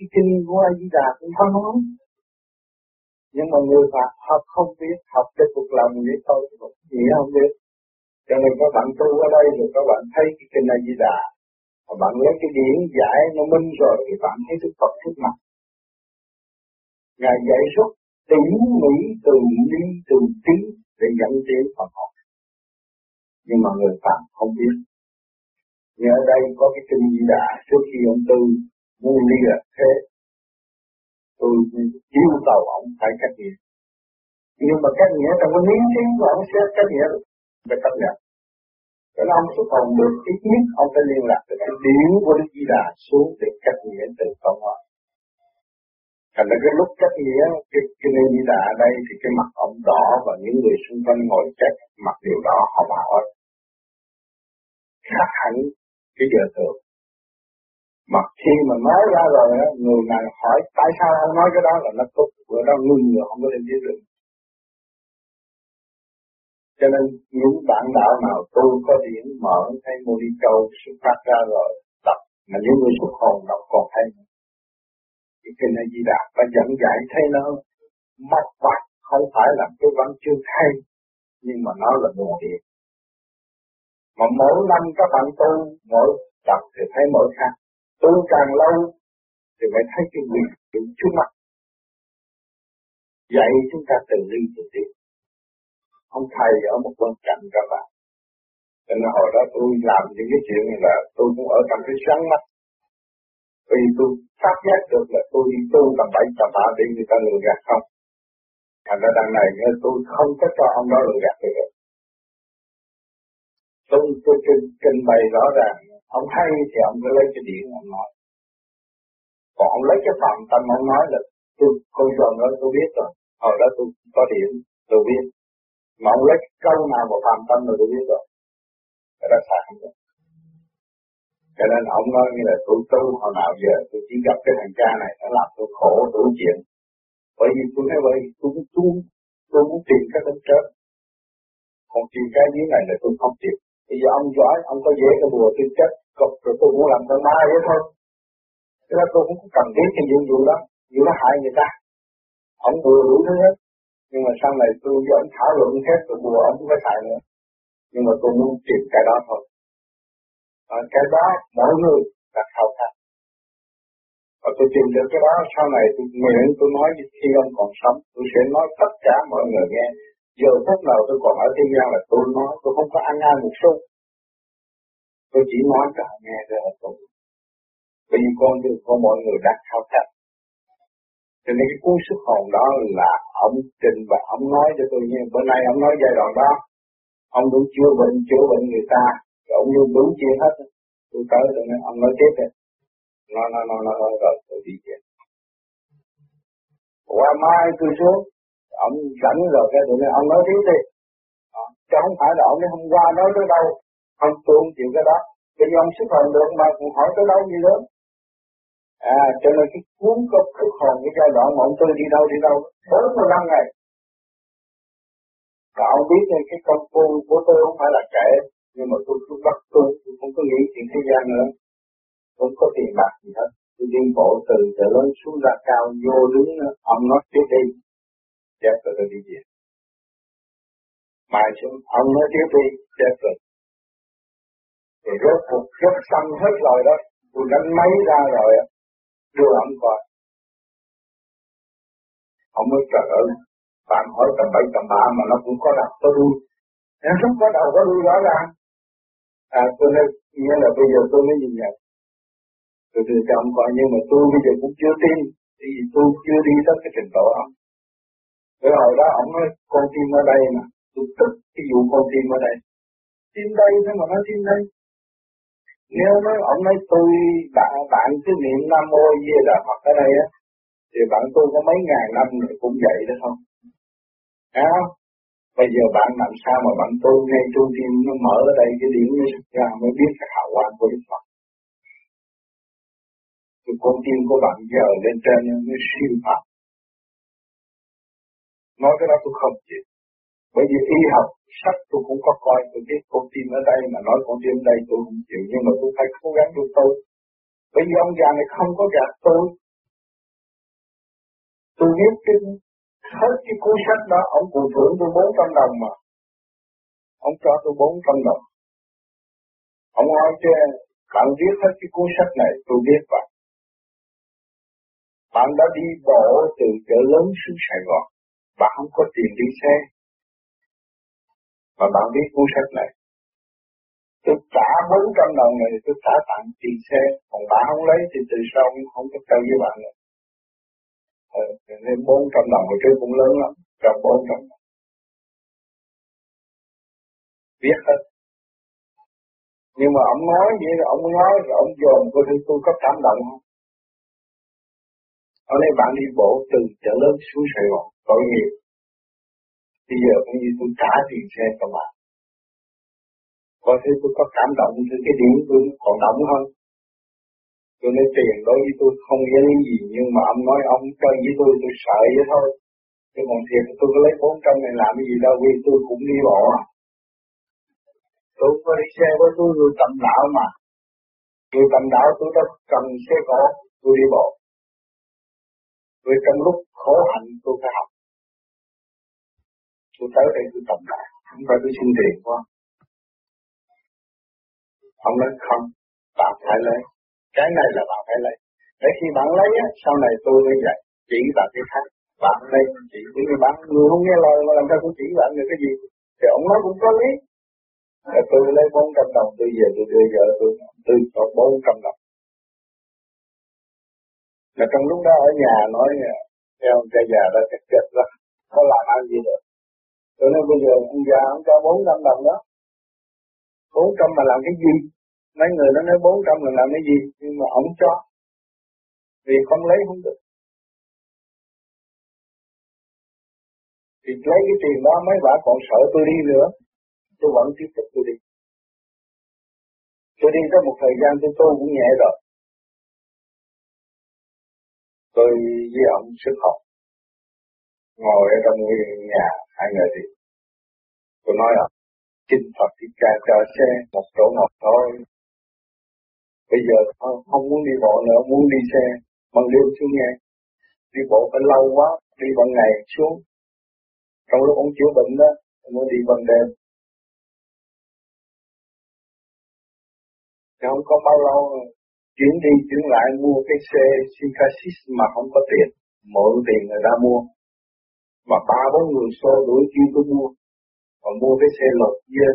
cái kinh của A Di Đà cũng có nói. Nhưng mà người Phật học không biết học cái cuộc lòng tôi thôi gì không biết cho nên các bạn tu ở đây rồi các bạn thấy cái kinh A Di Đà và bạn lấy cái điển giải nó minh rồi thì bạn thấy Đức Phật trước mặt. Ngài dạy rất tỉ mỉ từ ly từ tí để dẫn tiến Phật học. Nhưng mà người Phật không biết. Nhưng ở đây có cái kinh Di Đà, trước khi ông tu mua ly là thế. Tôi yêu cầu ông phải cách nghĩa. Nhưng mà cách nghĩa trong cái miếng tiếng của ông sẽ cách nghĩa về tâm nhận cho nên ông xuất hồn được ít nhất ông phải liên lạc với cái điển của Đức Di Đà xuống để cách nghĩa từ con hỏi Thành ra cái lúc cách nghĩa cái, cái nơi Di Đà ở đây thì cái mặt ông đỏ và những người xung quanh ngồi chết mặt điều đỏ họ bảo khác hẳn cái giờ thường mà khi mà nói ra rồi đó, người này hỏi tại sao ông nói cái đó là nó tốt, bữa đó ngưng người không có lên dưới rừng. Cho nên những bạn đạo nào tu có điển mở hay mô đi câu xuất phát ra rồi tập mà những người xuất hồn đọc còn hay cái kinh này Di Đà và dẫn giải thấy nó mắc bạc không phải là cái văn chương hay nhưng mà nó là nguồn điện mà mỗi năm các bạn tu mỗi tập thì thấy mỗi khác tu càng lâu thì mới thấy cái quyền điểm trước mặt. Dạy chúng ta từ ly từ đi. Ông thầy ở một bên cạnh các bạn. Cho nên hồi đó tôi làm những cái chuyện này là tôi cũng ở trong cái sáng mắt. Vì tôi phát giác được là tôi đi tu tầm bảy, tầm bạ để người ta lừa gạt không? Thành ra đằng này tôi không có cho ông đó lừa gạt được. Tôi tôi trình bày rõ ràng ông hay thì ông cứ lấy cái điện ông nói. Còn ông lấy cái phạm tâm ông nói là tôi, con dồn đó tôi biết rồi. Hồi đó tôi có điện, tôi biết. Mà ông lấy câu nào mà phạm tâm là tôi biết rồi. Cái đó sai không được. Cho nên ông nói như là tôi tu, hồi nào giờ tôi chỉ gặp cái thằng cha này, nó làm tôi khổ đủ chuyện bởi vì tôi nói vậy tôi tôi tôi muốn tìm cái tính chết còn tìm cái dưới này là tôi không tìm bây giờ ông giỏi ông có dễ cái bùa tôi chất, cục rồi tôi muốn làm con ma vậy thôi. Thế là tôi cũng không cần biết cái vụ vụ đó vụ nó hại người ta. Ông bùa đủ thứ hết. Nhưng mà sau này tôi với ông thảo luận hết rồi bùa ông cũng phải xài nữa. Nhưng mà tôi muốn tìm cái đó thôi. Và cái đó mỗi người đặt khao khát. Và tôi tìm được cái đó sau này tôi nguyện tôi nói khi ông còn sống tôi sẽ nói tất cả mọi người nghe giờ phút nào tôi còn ở thế gian là tôi nói, tôi không có ăn ai một số. tôi chỉ nói cho họ nghe ra là tôi. Bởi vì con đường của mọi người đang khao khát. Cho nên cái cuốn xuất hồn đó là ông trình và ông nói cho tôi nghe. Bữa nay ông nói giai đoạn đó. Ông đúng chữa bệnh chữa bệnh người ta. Rồi ông luôn đúng chia hết. Tôi tới rồi nên ông nói tiếp rồi nó nó nó nó rồi tôi đi về. Qua mai tôi xuống ông rảnh rồi cái tụi này ông nói tiếp đi. À, chứ không phải là ông đi hôm qua nói tới đâu không tôi không chịu cái đó. Bây giờ ông xuất hồn được mà cũng hỏi tới đâu gì nữa à cho nên cái cuốn cốc xuất hồn cái giai đoạn mà ông tôi đi đâu đi đâu bốn mươi năm ngày. Và ông biết rằng cái công phu của tôi không phải là kệ nhưng mà tôi cứ bắt tôi tôi không có nghĩ chuyện thế gian nữa. Không có tiền bạc gì hết. Tôi đi bộ từ từ lớn xuống ra cao vô đứng ông nói tiếp đi chết rồi tôi đi về. Mai xuống, ông nói tiếp đi, chết rồi. Rồi rốt cuộc rất xăm hết rồi đó, tôi đánh máy ra rồi đưa ông coi ông mới trời ơi bạn hỏi tầm bảy tầm ba mà nó cũng có đầu có đuôi. Nó không có đầu có đuôi rõ ràng. À tôi nói, nghĩa là bây giờ tôi mới nhìn nhận. Tôi đưa cho ông coi, nhưng mà tôi bây giờ cũng chưa tin. Thì tôi chưa đi tới cái trình độ ông rồi hồi đó ông nói con tim ở đây mà tôi tức cái vụ con tim ở đây. Tim đây thôi mà nói tim đây. Nếu nói ông nói tôi bạn bạn cứ niệm nam mô di đà phật ở đây á thì bạn tôi có mấy ngàn năm rồi cũng vậy đó không? À, bây giờ bạn làm sao mà bạn tôi ngay trung tim nó mở ở đây cái điểm mới ra mới biết cái hào quang của đức phật. Thì con tim của bạn giờ lên trên nó siêu phật nói cái đó tôi không chịu bởi vì y học sách tôi cũng có coi tôi biết con tim ở đây mà nói con tim ở đây tôi không chịu nhưng mà tôi phải cố gắng tôi bởi vì ông già này không có gạt tôi Tôi biết cái hết cái cuốn sách đó, ông cụ thưởng tôi 400 đồng mà. Ông cho tôi 400 đồng. Ông nói cho bạn viết hết cái cuốn sách này, tôi biết vậy. Bạn đã đi bộ từ chợ lớn xuống Sài Gòn. Bạn không có tiền đi xe. Mà bạn biết cuốn sách này. Tôi trả 400 đồng này tôi trả tặng tiền xe. Còn bạn không lấy thì từ sau không có cho với bạn nữa. Ừ, nên 400 đồng hồi trước cũng lớn lắm. Trong 400 đồng. biết hết. Nhưng mà ông nói vậy là ông nói rồi ông dồn tôi thì tôi có cảm động không? Ở đây bạn đi bộ từ chợ lớn xuống Sài Gòn, tội nghiệp. Bây giờ cũng như tôi trả tiền xe cho bạn. Có thấy tôi có cảm động từ cái điểm tôi còn động hơn. Tôi nói tiền đối với tôi không nghĩa lý gì nhưng mà ông nói ông chơi với tôi tôi sợ vậy thôi. Chứ còn thiệt tôi có lấy 400 này làm cái gì đâu vì tôi cũng đi bộ à. Tôi không có đi xe với tôi tôi tầm đạo mà. tôi tầm đạo tôi đã cần xe cổ, tôi đi bộ. Vì trong lúc khổ hạnh tôi phải học. Tôi tới đây tôi tập lại, không phải tôi xin tiền quá. Ông nói không, bạn phải lấy. Cái này là bạn phải lấy. Để khi bạn lấy á, sau này tôi mới dạy, chỉ bạn cái khác. Bạn lấy chỉ, những người bạn người không nghe lời mà làm sao cũng chỉ bạn được cái gì. Thì ông nói cũng có lý. Rồi tôi lấy 400 đồng, tôi về tôi đưa vợ tôi, tôi có 400 đồng mà trong lúc đó ở nhà nói theo ông cha già đã chắc chết đó, có làm ăn gì được. Tôi nói bây giờ ông già ông cho 400 đồng đó. 400 mà làm cái gì? Mấy người nó nói 400 là làm cái gì? Nhưng mà ông cho. Vì không lấy không được. Thì lấy cái tiền đó mấy bà còn sợ tôi đi nữa tôi vẫn tiếp tục tôi đi. Tôi đi tới một thời gian tôi tu cũng nhẹ rồi. Tôi với ông sức học. Ngồi ở trong nhà hai người thì tôi nói là kinh Phật thì ca cho xe một chỗ ngồi thôi. Bây giờ không, không muốn đi bộ nữa, muốn đi xe, bằng đêm xuống nghe. Đi bộ phải lâu quá, đi bằng ngày xuống. Trong lúc ông chữa bệnh đó, ông mới đi bằng đêm. Chứ không có bao lâu chuyển đi chuyển lại mua cái xe Sinkasis mà không có tiền, mượn tiền người ta mua. Mà ba bốn người xô đuổi kêu tôi mua, còn mua cái xe lột dên.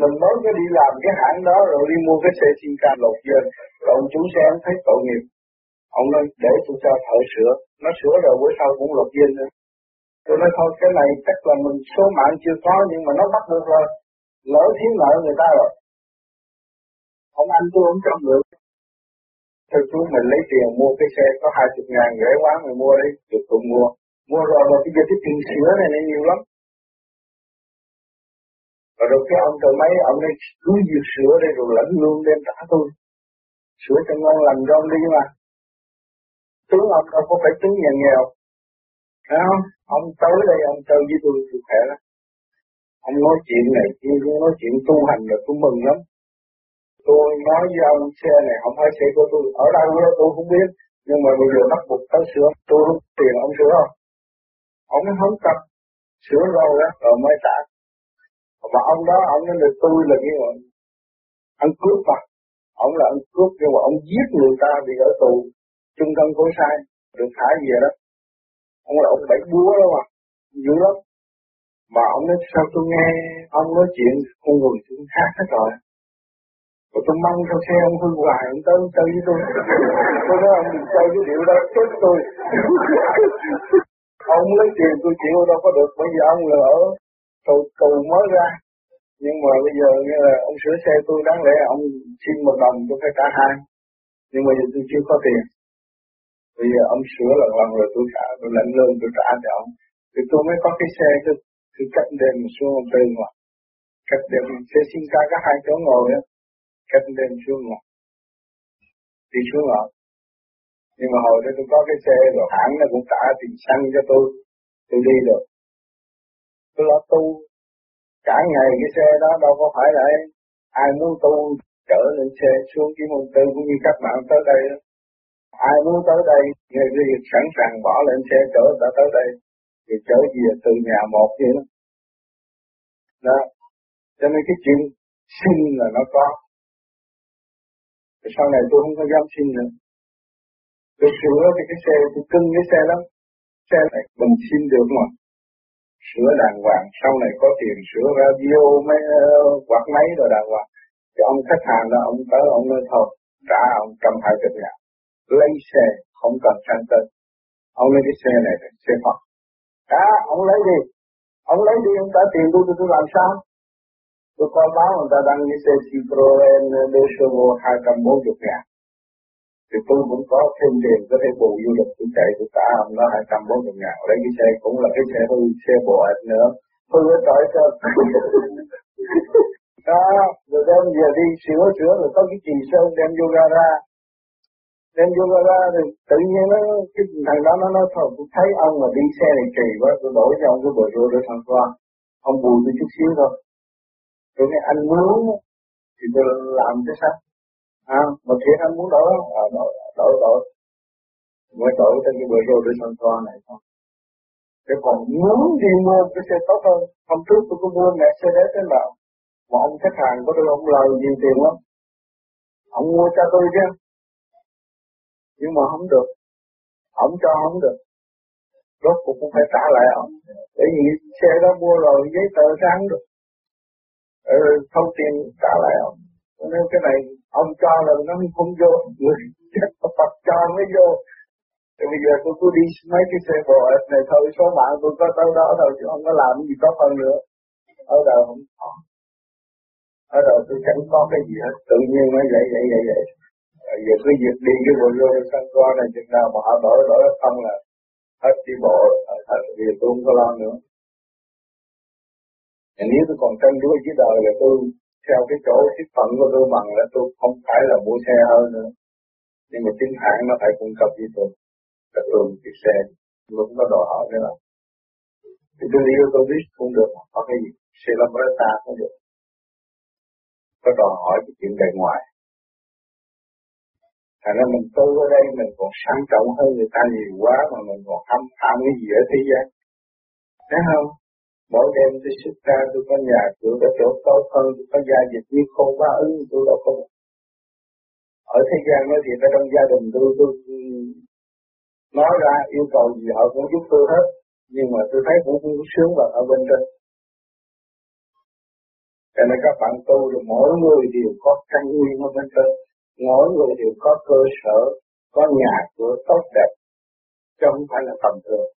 Mình mới có đi làm cái hãng đó rồi đi mua cái xe Synca lột dên, rồi ông chủ xe ông thấy tội nghiệp. Ông nói để tôi cho thợ sửa, nó sửa rồi bữa sau cũng lột dên nữa. Tôi nói thôi cái này chắc là mình số mạng chưa có nhưng mà nó bắt được rồi. Lỡ thiếu nợ người ta rồi ông anh tôi không trông được. thưa chú mình lấy tiền mua cái xe có hai chục ngàn rẻ quá mình mua đi, được cũng mua. Mua rồi mà bây giờ cái tiền sửa này nó nhiều lắm. Rồi rồi cái ông thợ máy, ông ấy cứ việc sửa đây rồi lãnh luôn đem trả tôi. Sửa cho ngon lành cho ông đi mà. Tướng ông đâu có phải tướng nhà nghèo. Thấy không? Ông tới đây ông chơi với tôi tôi khỏe lắm. Ông nói chuyện này kia, nói chuyện tu hành là tôi mừng lắm tôi nói với ông xe này không phải xe của tôi, ở đâu đó tôi không biết, nhưng mà bây giờ bắt buộc tới sửa. Tôi rút tiền ông sửa không? Ông không cần. Sửa lâu đó, rồi mới trả. Mà ông đó, ông nói là tôi là cái người ăn cướp mà. Ông là ăn cướp, nhưng mà ông giết người ta bị ở tù. Trung thân có sai, được thả về đó. Ông là ông bảy búa đó mà, dữ lắm. Mà ông nói, sao tôi nghe ông nói chuyện con người chúng khác hết rồi? Rồi tôi mong cho xe ông hư hoài, ông tới ông chơi với tôi. Tôi nói ông đừng chơi với điệu đó, chết tôi. ông lấy tiền tôi chịu đâu có được, bởi vì ông là ở tù, tù mới ra. Nhưng mà bây giờ như là ông sửa xe tôi đáng lẽ ông xin một đồng tôi phải trả hai. Nhưng mà giờ tôi chưa có tiền. Bây giờ ông sửa lần lần rồi tôi trả, tôi lãnh lương tôi trả cho ông. Thì tôi mới có cái xe tôi, tôi cách đêm xuống ông tư mà. Cách đêm xe xin ca có hai chỗ ngồi á cách lên xuống ngọt đi xuống ngọt nhưng mà hồi đó tôi có cái xe rồi, hãng nó cũng trả tiền xăng cho tôi. Tôi đi được. Tôi lo tu. Cả ngày cái xe đó đâu có phải là ai muốn tu, chở lên xe xuống kiếm ông tư cũng như các bạn tới đây ai muốn tới đây người đi sẵn sàng bỏ lên xe trở đã tới đây. Thì trở về từ nhà một vậy đó. Đó. Cho nên cái chuyện sinh là nó có sau này tôi không có dám xin nữa. Tôi sửa thì cái xe, tôi cưng cái xe lắm. Xe này mình xin được mà. Sửa đàng hoàng, sau này có tiền sửa radio mấy ờ, quạt máy rồi đàng hoàng. Thì ông khách hàng đó, ông tới, ông nói thôi, trả ông trăm hai chục ngàn. Lấy xe, không cần sang tên. Ông lấy cái xe này là xe Phật. Cả ông lấy đi. Ông lấy đi, ông trả tiền tôi tôi làm sao? Tôi có báo người ta đăng cái xe Citroen Desovo hai trăm bốn chục ngàn. Thì tôi cũng có thêm tiền có thể bù du lịch tôi chạy tôi trả ông nó hai trăm bốn chục ngàn. Lấy cái xe cũng là cái xe hư xe bộ ạch nữa. Hư ở trời cho đó rồi đem về đi sửa sửa rồi có cái chì sơn đem vô gara. Đem vô gara thì tự nhiên nó cái thằng đó nó nói thôi tôi thấy ông mà đi xe này kỳ quá tôi đổi cho ông cái bờ rô để thằng qua ông bù tôi chút xíu thôi rồi cái anh muốn thì tôi làm cái sao. À, mà thiệt anh muốn đổi à, đổi đổi đổi mới đổi cho cái bữa rồi để thằng qua này thôi. Thế còn muốn đi mua cái xe tốt hơn Hôm trước tôi có mua một xe đấy thế nào Mà ông khách hàng có được ông lời nhiều tiền lắm. Ông mua cho tôi chứ. Nhưng mà không được. Ông cho không được. Rốt cuộc cũng phải trả lại ông. Bởi vì xe đó mua rồi giấy tờ sáng được. Ờ, ừ, Không tiền trả lại ông nên cái này ông cho là nó không vô Người chết Phật cho mới vô thì bây giờ tôi cứ đi mấy cái xe bò này thôi số mạng tôi có tới đó thôi chứ không có làm gì có hơn nữa. Ở đời không có. Ở đời tôi chẳng có cái gì hết. Tự nhiên nó vậy vậy vậy vậy. bây giờ cứ việc đi cái bộ vô sân co này chừng nào mà họ đổi đổi không là hết đi bộ thật vì tôi không có lo nữa. Và nếu tôi còn tranh đua với đời là tôi theo cái chỗ thiết phận của tôi bằng là tôi không phải là mua xe hơn nữa. Nhưng mà chính hãng nó phải cung cấp với tôi Là tôi một chiếc xe lúc nó đòi hỏi nữa thì tôi yêu tôi biết cũng được có cái gì, xe lâm ta cũng được có đòi hỏi cái chuyện bề ngoài Thành ra mình tu ở đây, mình còn sang trọng hơn người ta nhiều quá mà mình còn tham tham cái gì ở thế gian. Thấy không? Mỗi đêm tôi xuất ra tôi có nhà cửa có chỗ tốt hơn, tôi có gia dịch như khôn ba ứng tôi đâu có. Ở thế gian nói thì ở trong gia đình tôi, tôi nói ra yêu cầu gì họ cũng giúp tôi hết nhưng mà tôi thấy cũng không sướng và ở bên trên cho nên các bạn tu được mỗi người đều có căn nguyên ở bên trên mỗi người đều có cơ sở có nhà cửa tốt đẹp chứ không phải là tầm thường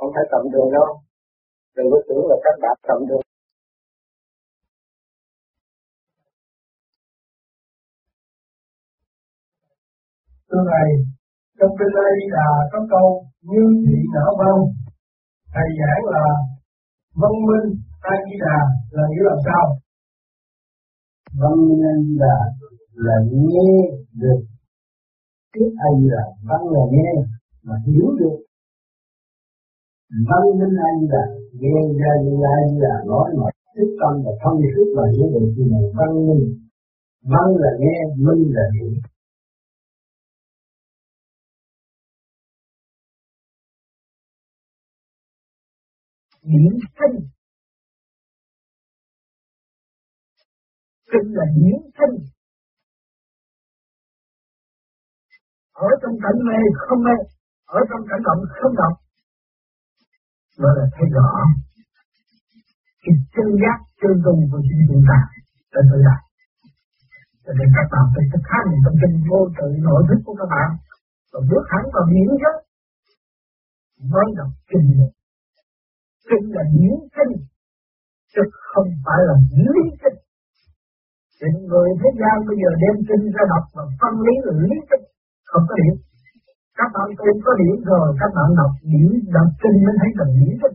không phải tầm thường đâu đừng có tưởng là các bạn tầm thường Thưa Thầy, trong kinh Di Đà có câu như thị nở vong. Thầy giảng là văn minh A Di Đà là nghĩa là sao? Văn minh Đà là nghe được cái A Di Đà, văn là nghe mà hiểu được. Văn minh A Di Đà nghe ra như A Di Đà nói mà thức tâm và thông suốt và hiểu được thì là văn minh. Văn là nghe, minh là hiểu. điển sinh sinh là điển sinh ở trong cảnh mê không mê ở trong cảnh động không động đó là thấy rõ cái chân giác, chân tu của chính chúng ta. Đã tự đạt cho nên các bạn phải thực hành trong chân vô tự nội thức của các bạn. Và bước hẳn vào miễn chất. Mới đọc kinh được. Kinh là miễn kinh. Chứ không phải là lý kinh. Những người thế gian bây giờ đem kinh ra đọc và phân lý là lý kinh. Không có điểm các bạn cũng có điểm rồi các bạn đọc điểm đọc kinh mới thấy là lý chứ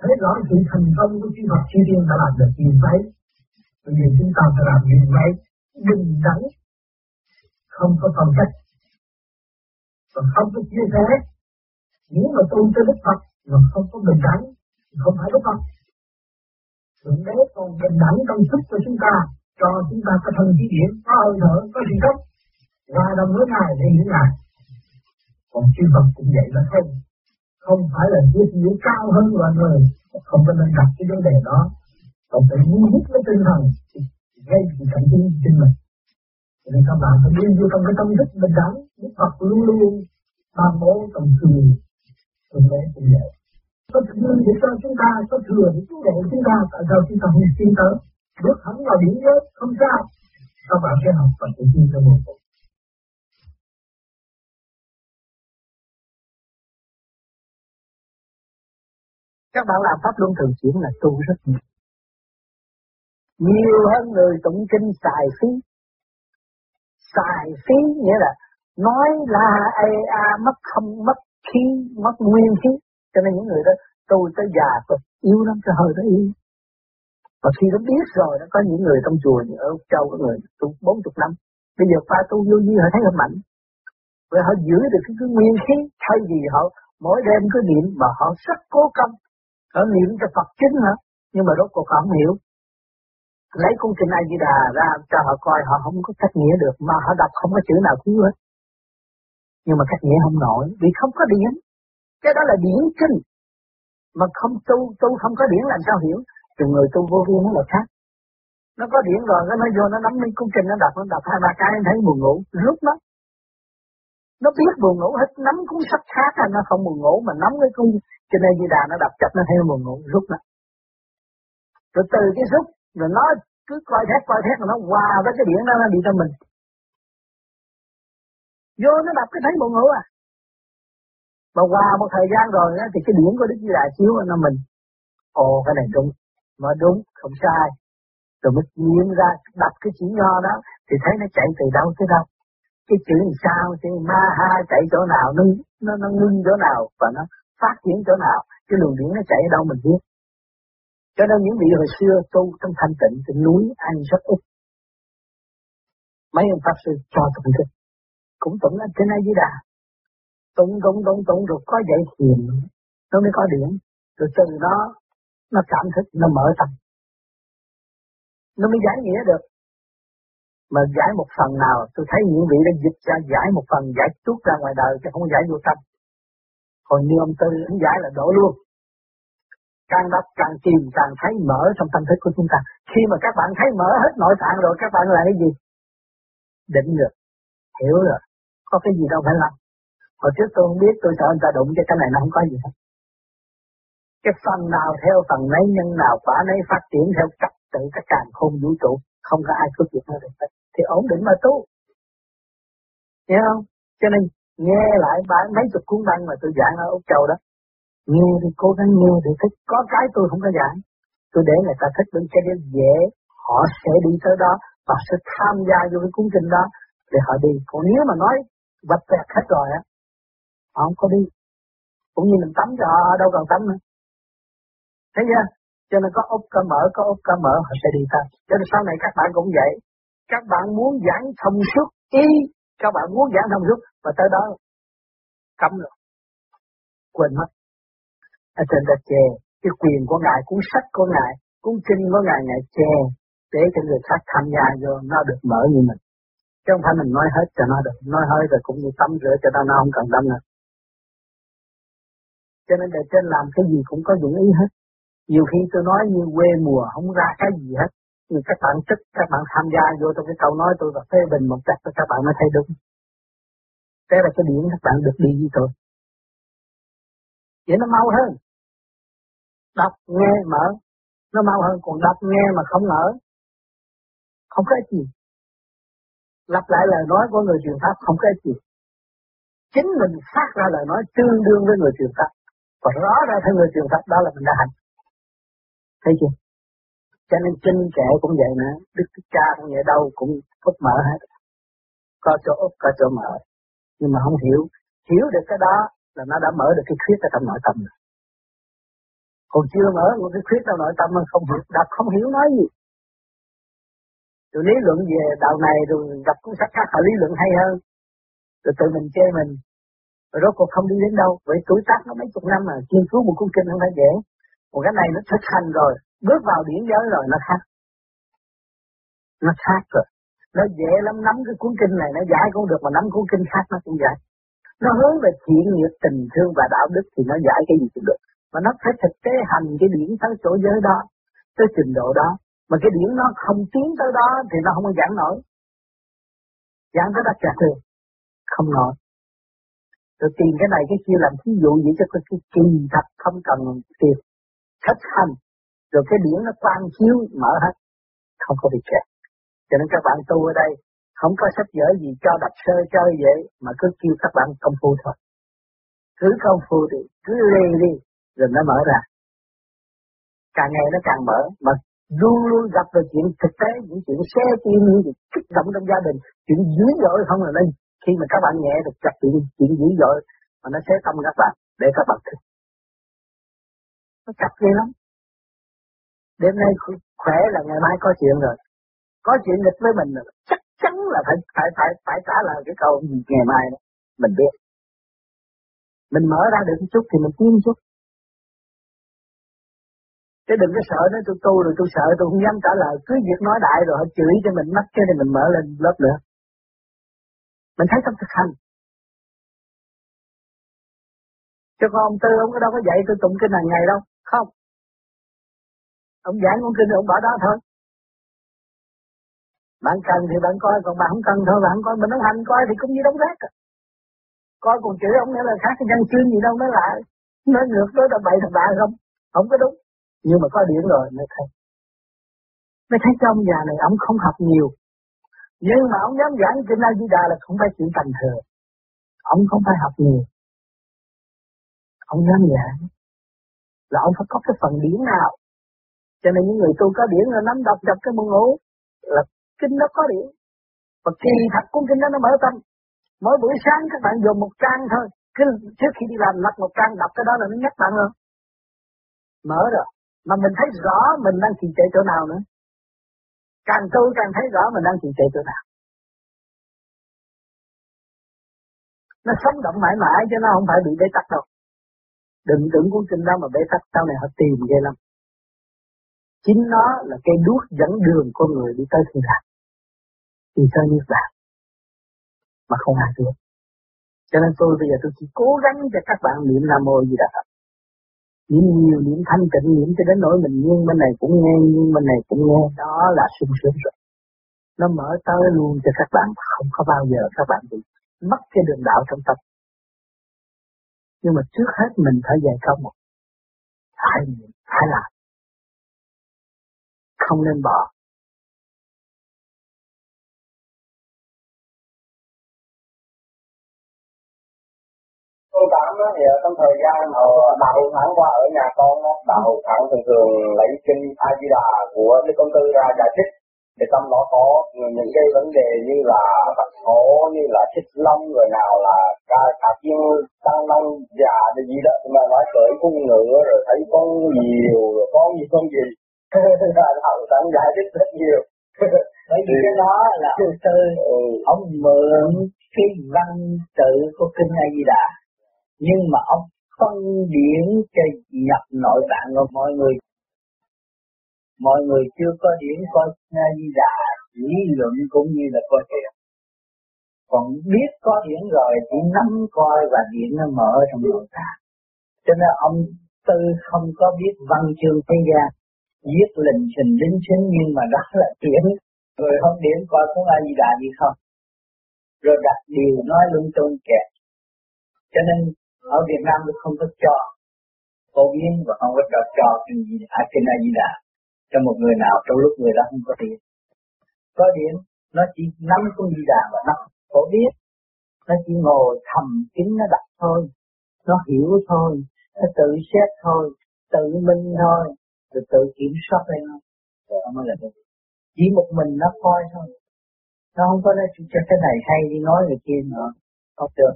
thấy rõ sự thành công của chư Phật chư Thiên đã làm được như vậy bây giờ chúng ta phải làm như vậy bình đẳng không có phân cách. Và không có chia sẻ. Nếu mà tu cho Đức Phật mà không có bình đẳng không phải đức phật Thượng đế còn bình đẳng trong sức của chúng ta cho chúng ta có thân khí điển, có hơi thở, có sự sống. Hòa đồng với Ngài để hiểu Ngài. Còn chư Phật cũng vậy là không. Không phải là biết hiểu cao hơn loài người. Không có nên đặt cái vấn đề đó. Còn phải muốn hút cái tinh thần gây sự cảnh tin trên mình. Cho nên các bạn phải đi vô trong cái tâm thức bình đẳng. Đức Phật luôn luôn ban bố tầm thường. Thường lễ cũng vậy. Có thừa để cho chúng ta, có thừa để cứu độ chúng ta. Tại sao chúng ta không tin tới? Bước thẳng vào điểm giới, không sao. Các bạn sẽ học và tự tin cho một các bạn làm pháp luân thường chuyển là tu rất nhiều. Nhiều hơn người tụng kinh xài phí. Xài phí nghĩa là nói là ê a mất không mất khí mất nguyên khí. Cho nên những người đó tu tới già tôi yêu lắm cho hơi đó yêu và khi nó biết rồi nó có những người trong chùa như ở châu có người tu bốn chục năm. Bây giờ qua tu vô như họ thấy họ mạnh. Vậy họ giữ được cái, cái nguyên khí thay vì họ mỗi đêm cứ niệm mà họ rất cố công ở niệm cho Phật chính hả? Nhưng mà rốt cuộc họ không hiểu. Lấy công kinh A Di Đà ra cho họ coi, họ không có cách nghĩa được, mà họ đọc không có chữ nào thiếu hết. Nhưng mà cách nghĩa không nổi, vì không có điển. Cái đó là điển kinh. Mà không tu tu không có điển làm sao hiểu? Thì người tu vô vi nó là khác. Nó có điển rồi, nó nói vô, nó nắm lên cung trình nó đọc nó đọc hai ba cái, nó thấy buồn ngủ. Rút nó nó biết buồn ngủ hết nắm cuốn sách khác là nó không buồn ngủ mà nắm cái cung cho nên Di Đà nó đập chặt nó theo buồn ngủ rút nó. Rồi từ cái rút rồi nó cứ coi thét coi thét rồi nó hòa với cái điển đó nó đi cho mình. Vô nó đập cái thấy buồn ngủ à. Mà qua một thời gian rồi đó, thì cái điển của Đức Di Đà chiếu nó mình. Ồ cái này đúng. Mà đúng không sai. Rồi mới nghiệm ra đập cái chỉ nho đó thì thấy nó chạy từ đâu tới đâu cái chuyện sao thì ma ha chạy chỗ nào, nó nó nó ngưng chỗ nào và nó phát triển chỗ nào, cái luồng điển nó chạy ở đâu mình biết. Cho nên những vị hồi xưa tu trong thanh tịnh trên núi ăn rất ít. Mấy ông pháp sư cho tụng kinh. Cũng tụng lên trên ai dưới đà tụng tụng tụng tụng rồi có dạy thiền, nó mới có điển rồi từ đó, nó cảm thức, nó mở tâm. Nó mới giải nghĩa được mà giải một phần nào, tôi thấy những vị đã dịch ra giải một phần, giải chút ra ngoài đời, chứ không giải vô tâm. Còn như ông tư, ông giải là đổ luôn. Càng đọc càng tìm càng thấy mở trong tâm thức của chúng ta. Khi mà các bạn thấy mở hết nội tạng rồi, các bạn là cái gì? Định được hiểu rồi. Có cái gì đâu phải làm. Hồi trước tôi không biết, tôi sợ người ta đụng cho cái này nó không có gì hết. Cái phần nào theo phần nấy, nhân nào quả nấy phát triển theo trật tự các càng không vũ trụ, không có ai cướp được nó được hết thì ổn định mà tu. Hiểu không? Cho nên, nghe lại bài mấy chục cuốn băng mà tôi giảng ở úc châu đó. Nghe thì cố gắng, nghe thì thích. Có cái tôi không có giảng. Tôi để người ta thích bên cái đến dễ. Họ sẽ đi tới đó và sẽ tham gia vô cái cuốn kinh đó để họ đi. Còn nếu mà nói vạch vẹt hết rồi á, họ không có đi. Cũng như mình tắm cho họ đâu cần tắm nữa. Thấy chưa? Cho nên có ốc cơ mở, có ốc cơ mở, họ sẽ đi tới cho nên sau này các bạn cũng vậy các bạn muốn giảng thông suốt, ý, các bạn muốn giảng thông suốt, và tới đó cấm rồi. Quên mất. Ở trên đặt chè cái quyền của ngài, cuốn sách của ngài, cuốn kinh của ngài ngài chè để cho người khác tham gia vô, nó được mở như mình. Chứ không phải mình nói hết cho nó được. Nói hơi rồi cũng như tắm rửa cho nó nó không cần tâm nữa. Cho nên để trên làm cái gì cũng có dụng ý hết. Nhiều khi tôi nói như quê mùa, không ra cái gì hết nhưng các bạn thích, các bạn tham gia vô trong cái câu nói tôi và phê bình một cách các bạn mới thấy đúng. Thế là cái điểm các bạn được đi với tôi. Vậy nó mau hơn. Đọc, nghe, mở. Nó mau hơn, còn đọc, nghe mà không mở. Không có gì. Lặp lại lời nói của người truyền pháp không có gì. Chính mình phát ra lời nói tương đương với người truyền pháp. Và rõ ra theo người truyền pháp đó là mình đã hành. Thấy chưa? Cho nên kinh kệ cũng vậy nữa, đức cha cũng vậy, đâu cũng phúc mở hết. Có chỗ úp, có chỗ mở. Nhưng mà không hiểu hiểu được cái đó là nó đã mở được cái khuyết ở trong nội tâm rồi. Còn chưa mở một cái khuyết trong nội tâm mà không hiểu đọc không hiểu nói gì. Rồi lý luận về đạo này rồi gặp cuốn sách khác họ lý luận hay hơn. Rồi tự mình chê mình. Rồi rốt cuộc không đi đến đâu. Vậy tuổi tác nó mấy chục năm mà, nghiên cứu một cuốn kinh không phải dễ. Một cái này nó thực hành rồi bước vào điển giới rồi nó khác. Nó khác rồi. Nó dễ lắm nắm cái cuốn kinh này nó giải cũng được mà nắm cuốn kinh khác nó cũng giải. Nó hướng về thiện nghiệp tình thương và đạo đức thì nó giải cái gì cũng được. Mà nó phải thực tế hành cái điển tới chỗ giới đó tới trình độ đó. Mà cái điển nó không tiến tới đó thì nó không có giảng nổi. Giảng tới đó chả được không nổi. Rồi tìm cái này cái kia làm thí dụ vậy cho cái, cái kỳ thật không cần tiền khách hành rồi cái điển nó quang chiếu, mở hết. Không có bị kẹt. Cho nên các bạn tu ở đây, không có sách vở gì cho đặt sơ chơi vậy, mà cứ kêu các bạn công phu thôi. Cứ công phu thì cứ lê đi, rồi nó mở ra. Càng ngày nó càng mở, mà luôn luôn gặp được chuyện thực tế, những chuyện xe tim những chuyện kích động trong gia đình, chuyện dữ dội không là nên. Khi mà các bạn nhẹ được gặp chuyện chuyện dữ dội, mà nó sẽ tâm các bạn, để các bạn thích nó chặt ghê lắm đêm nay khỏe là ngày mai có chuyện rồi có chuyện nghịch với mình rồi chắc chắn là phải phải phải phải trả lời cái câu gì ngày mai đó mình biết mình mở ra được một chút thì mình tiến chút Chứ đừng có sợ nó tôi tu rồi tôi sợ, tôi không dám trả lời. Cứ việc nói đại rồi, họ chửi cho mình mất cái thì mình mở lên lớp nữa. Mình thấy trong thực hành. chứ con ông Tư ông có đâu có dạy tôi tụng kinh hàng ngày đâu. Không. Ông giảng con kinh ông bỏ đó thôi. Bạn cần thì bạn coi, còn bạn không cần thôi bạn coi. Mình không hành coi thì cũng như đóng rác. À. Coi còn chửi ông nữa là khác cái nhân chuyên gì đâu nói lại. Nói ngược nói đập bậy thằng bạn không. Không có đúng nhưng mà có điểm rồi mới thấy mới thấy trong nhà này ông không học nhiều nhưng mà ông dám giảng kinh A Di Đà là không phải chuyện tầm thừa ông không phải học nhiều ông dám giảng là ông phải có cái phần điển nào cho nên những người tu có điển là nắm đọc đọc cái môn ngủ là kinh nó có điển. Và kỳ thật cuốn kinh đó nó mở tâm. Mỗi buổi sáng các bạn dùng một trang thôi. Cứ trước khi đi làm, lật một trang, đọc cái đó là nó nhắc bạn luôn mở rồi. Mà mình thấy rõ mình đang trì trệ chỗ nào nữa. Càng tu càng thấy rõ mình đang trì trệ chỗ nào. Nó sống động mãi mãi cho nó không phải bị bế tắc đâu. Đừng tưởng cuốn kinh đó mà bế tắc, sau này họ tìm ghê lắm chính nó là cây đuốc dẫn đường con người đi tới thiên đàng đi tới niết bàn mà không ai được cho nên tôi bây giờ tôi chỉ cố gắng cho các bạn niệm nam mô gì đó niệm nhiều, niệm thanh tịnh, niệm cho đến nỗi mình nghiêng bên này cũng nghe nghiêng bên này cũng nghe đó là sung sướng rồi. Nó mở tới luôn cho các bạn không có bao giờ các bạn bị mất cái đường đạo trong tâm. Nhưng mà trước hết mình phải dạy công một. Phải phải làm không nên bỏ. Tôi cảm đó thì trong thời gian hồi đầu tháng qua ở nhà con đó, đạo thẳng thường thường lấy kinh A Di Đà của Đức Công Tư ra giải thích. Thì trong đó có những cái vấn đề như là Phật số như là thích long rồi nào là ca ca tiên tăng long già dạ thì gì đó mà nói cởi cung ngựa rồi thấy con nhiều rồi có gì con gì đạo thẳng giải thích rất nhiều. Bởi vì cái đó là ông tư ừ. ông mượn cái văn tự của kinh A Di Đà. Nhưng mà ông phân điển cho nhập nội tạng của mọi người mọi người chưa có điển coi di đà lý luận cũng như là coi thiền còn biết có điển rồi chỉ nắm coi và điển nó mở trong nội tạng cho nên ông tư không có biết văn chương thế gian viết lình trình đính chính nhưng mà đó là điển rồi không điểm coi có ai gì đà gì không? Rồi đặt điều nói lung tung kẹt. Cho nên, ở Việt Nam tôi không có cho. Phổ biến và không có cho cho chuyện gì à trên ai gì Đà. Cho một người nào trong lúc người đó không có tiền. Có điểm, nó chỉ nắm con Di Đà và nó phổ biến. Nó chỉ ngồi thầm kín, nó đặt thôi. Nó hiểu thôi, nó tự xét thôi, tự minh thôi tự tự kiểm soát lên rồi mới là được. Chỉ một mình nó coi thôi. Nó không có nói cho cái này hay, đi nói người kia nữa. Không được.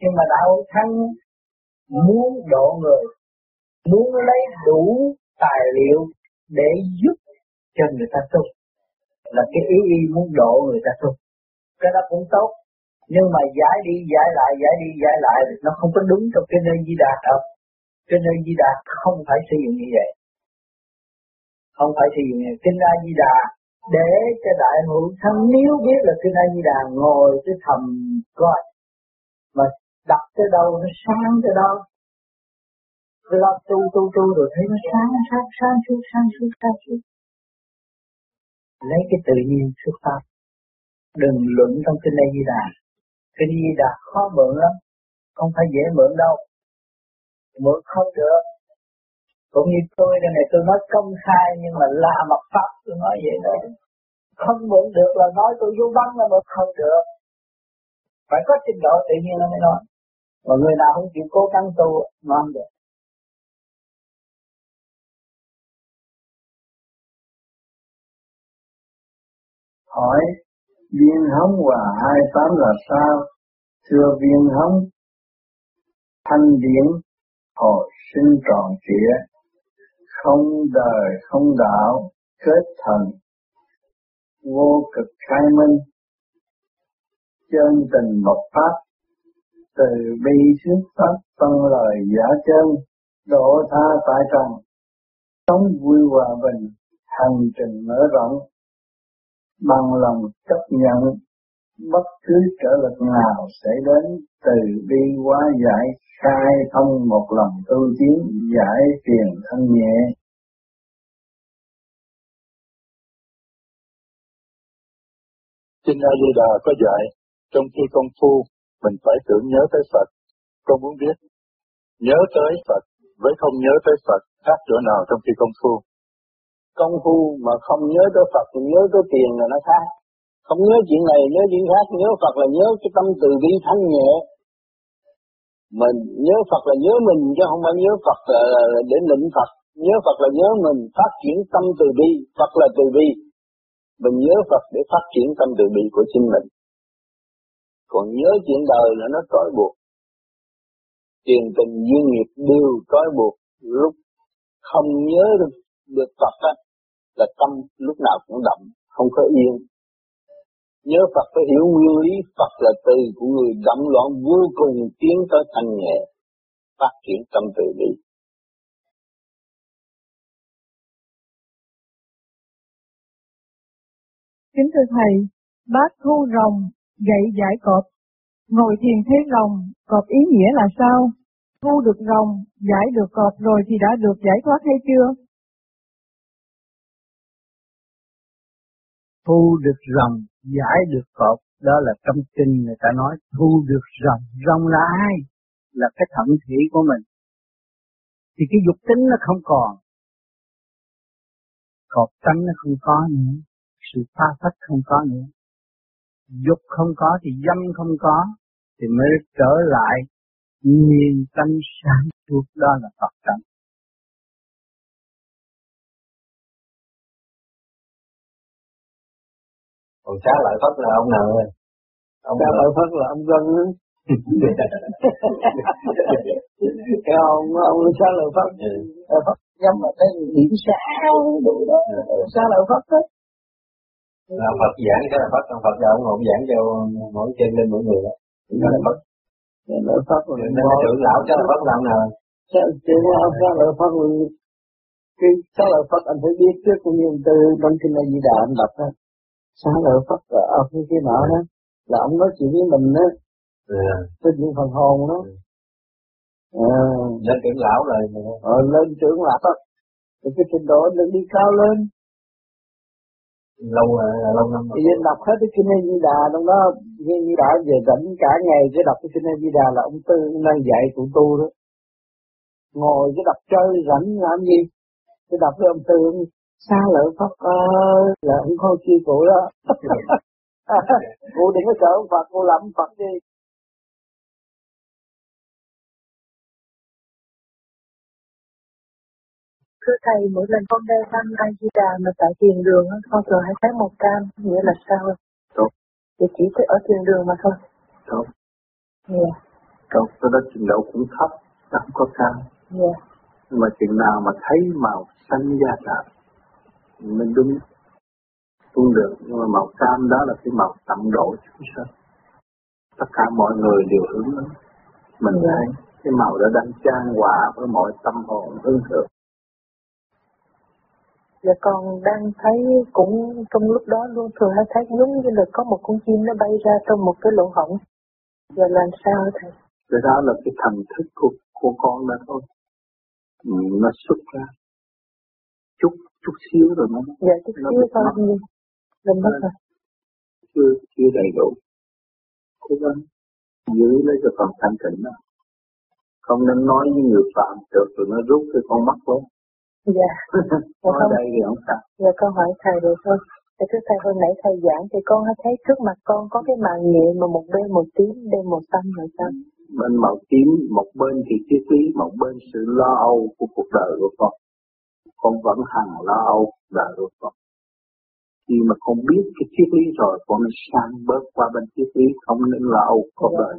Nhưng mà đạo thắng muốn độ người, muốn lấy đủ tài liệu để giúp cho người ta tu. Là cái ý y muốn độ người ta tu. Cái đó cũng tốt. Nhưng mà giải đi, giải lại, giải đi, giải lại, nó không có đúng trong cái nơi di đà đâu. Cái nơi di đà không phải sử dụng như vậy không phải thì kinh a di đà để cho đại hữu thân nếu biết là kinh A Di Đà ngồi cái thầm coi mà đặt tới đâu nó sáng tới đâu cứ lo tu tu tu rồi thấy nó sáng sáng sáng suốt sáng suốt sáng suốt. Lấy cái tự nhiên xuất phát. Đừng luận trong kinh A Di Đà kinh A Di Đà khó mượn lắm. Không phải dễ mượn đâu. Mượn không được cũng như tôi đây này tôi nói công khai, nhưng mà là mặt pháp tôi nói vậy đó. Không mượn được là nói tôi vô văn là mượn không được. Phải có trình độ tự nhiên nó mới nói. Mà người nào không chịu cố gắng tu nó không được. Hỏi, viên hống và hai tám là sao? Thưa viên hống, thanh điển hồi sinh tròn trịa không đời, không đạo, kết thần, vô cực khai minh, chân tình bộc phát, từ bi xuất phát, phân lời giả chân độ tha tại trần, sống vui hòa bình, hành trình mở rộng, bằng lòng chấp nhận bất cứ trở lực nào sẽ đến từ bi hóa giải khai thông một lần tu tiến giải tiền thân nhẹ Kinh A Di Đà có dạy, trong khi công phu, mình phải tưởng nhớ tới Phật. Con muốn biết, nhớ tới Phật với không nhớ tới Phật khác chỗ nào trong khi công phu? Công phu mà không nhớ tới Phật thì nhớ tới tiền là nó khác. Không nhớ chuyện này, nhớ chuyện khác, nhớ Phật là nhớ cái tâm từ bi thanh nhẹ. Mình nhớ Phật là nhớ mình chứ không phải nhớ Phật là để lĩnh Phật. Nhớ Phật là nhớ mình phát triển tâm từ bi, Phật là từ bi. Mình nhớ Phật để phát triển tâm từ bi của chính mình. Còn nhớ chuyện đời là nó trói buộc. Tiền tình duyên nghiệp đều trói buộc. Lúc không nhớ được, được Phật á, là tâm lúc nào cũng động, không có yên. Nhớ Phật phải hiểu nguyên lý Phật là từ của người động loạn vô cùng tiến tới thanh nhẹ, phát triển tâm từ bi. Kính thưa Thầy, bác thu rồng, dạy giải cọp. Ngồi thiền thấy rồng, cọp ý nghĩa là sao? Thu được rồng, giải được cọp rồi thì đã được giải thoát hay chưa? Thu được rồng, giải được cọp, đó là trong kinh người ta nói thu được rồng. Rồng là ai? Là cái thận thủy của mình. Thì cái dục tính nó không còn. Cọp tánh nó không có nữa sự pha phách không có nữa. Dục không có thì dâm không có, thì mới trở lại nhiên tâm sáng suốt đó là Phật tánh. Còn xá lợi Phất là ông nào rồi? Ông xá lợi Phất là ông Gân á. cái ông ông xá lợi Phất, ừ. Phất nhắm vào cái điểm sao đủ đó, xá lợi Phất đó là Phật giảng cái là Phật còn Phật là ông ngồi giảng cho mỗi trên lên mỗi người đó. Cái là Phật là Phật rồi nên là trưởng lão cái là Phật làm nào? Chỉ là cái là Phật cái sao là Phật anh phải biết trước cũng như từ trong kinh A Di Đà anh đọc đó sao là Phật ở cái kia nọ đó là ông nói chuyện với mình đó. À. cái chuyện phần hồn đó. À. lên trưởng lão rồi. Ờ, lên trưởng lão. Đó thì cái trình độ đừng đi cao lên. Lâu là lâu năm thì anh đọc hết cái kinh A Di Đà trong đó như Di Đà về rảnh cả ngày cái đọc cái kinh A Di Đà là ông tư đang dạy tụi tu đó. Ngồi cái đọc chơi rảnh làm gì? Cái đọc với ông tư xa lợi pháp ơi là ông không chi cụ đó cụ đừng có sợ ông Phật cụ làm Phật đi Thưa Thầy, mỗi lần con đeo thăm A Di Đà mà tại thiền đường, con thường hay thấy một cam, nghĩa là sao? Tốt. Thì chỉ tới ở thiền đường mà thôi. Tốt. Yeah. Tốt, cái đó trình độ cũng thấp, không có cao. Yeah. Nhưng mà chừng nào mà thấy màu xanh da trời, mình đúng tu được, nhưng mà màu cam đó là cái màu tận độ chúng sanh. Tất cả mọi người đều hướng đến. Mình yeah. thấy cái màu đó đang trang hòa với mọi tâm hồn hương thượng Dạ con đang thấy cũng trong lúc đó luôn thường hay thấy giống như là có một con chim nó bay ra trong một cái lỗ hổng. Giờ làm sao thầy? Cái đó là cái thần thức của, của con đó thôi. Ừ, nó xuất ra. Chút, chút xíu rồi nó. Dạ chút xíu con gì? Lên mất rồi. Chưa, chưa đầy đủ. Cố gắng giữ lấy cho con thanh tịnh đó. Không nên nói với người phạm được rồi nó rút cái con mắt lên. Dạ. Ở dạ đây thì không sao. Dạ con hỏi thầy được thôi. Thì thưa thầy hôm nãy thầy giảng thì con thấy trước mặt con có cái màn nhện mà một bên màu tím, bên màu xanh rồi sao? Bên màu tím, một bên thì triết lý, một bên sự lo âu của cuộc đời của con. Con vẫn hằng lo âu và của con. Khi mà con biết cái triết lý rồi, con mới sang bớt qua bên triết lý, không nên lo âu có đời.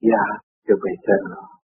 Dạ, trở về trên đó.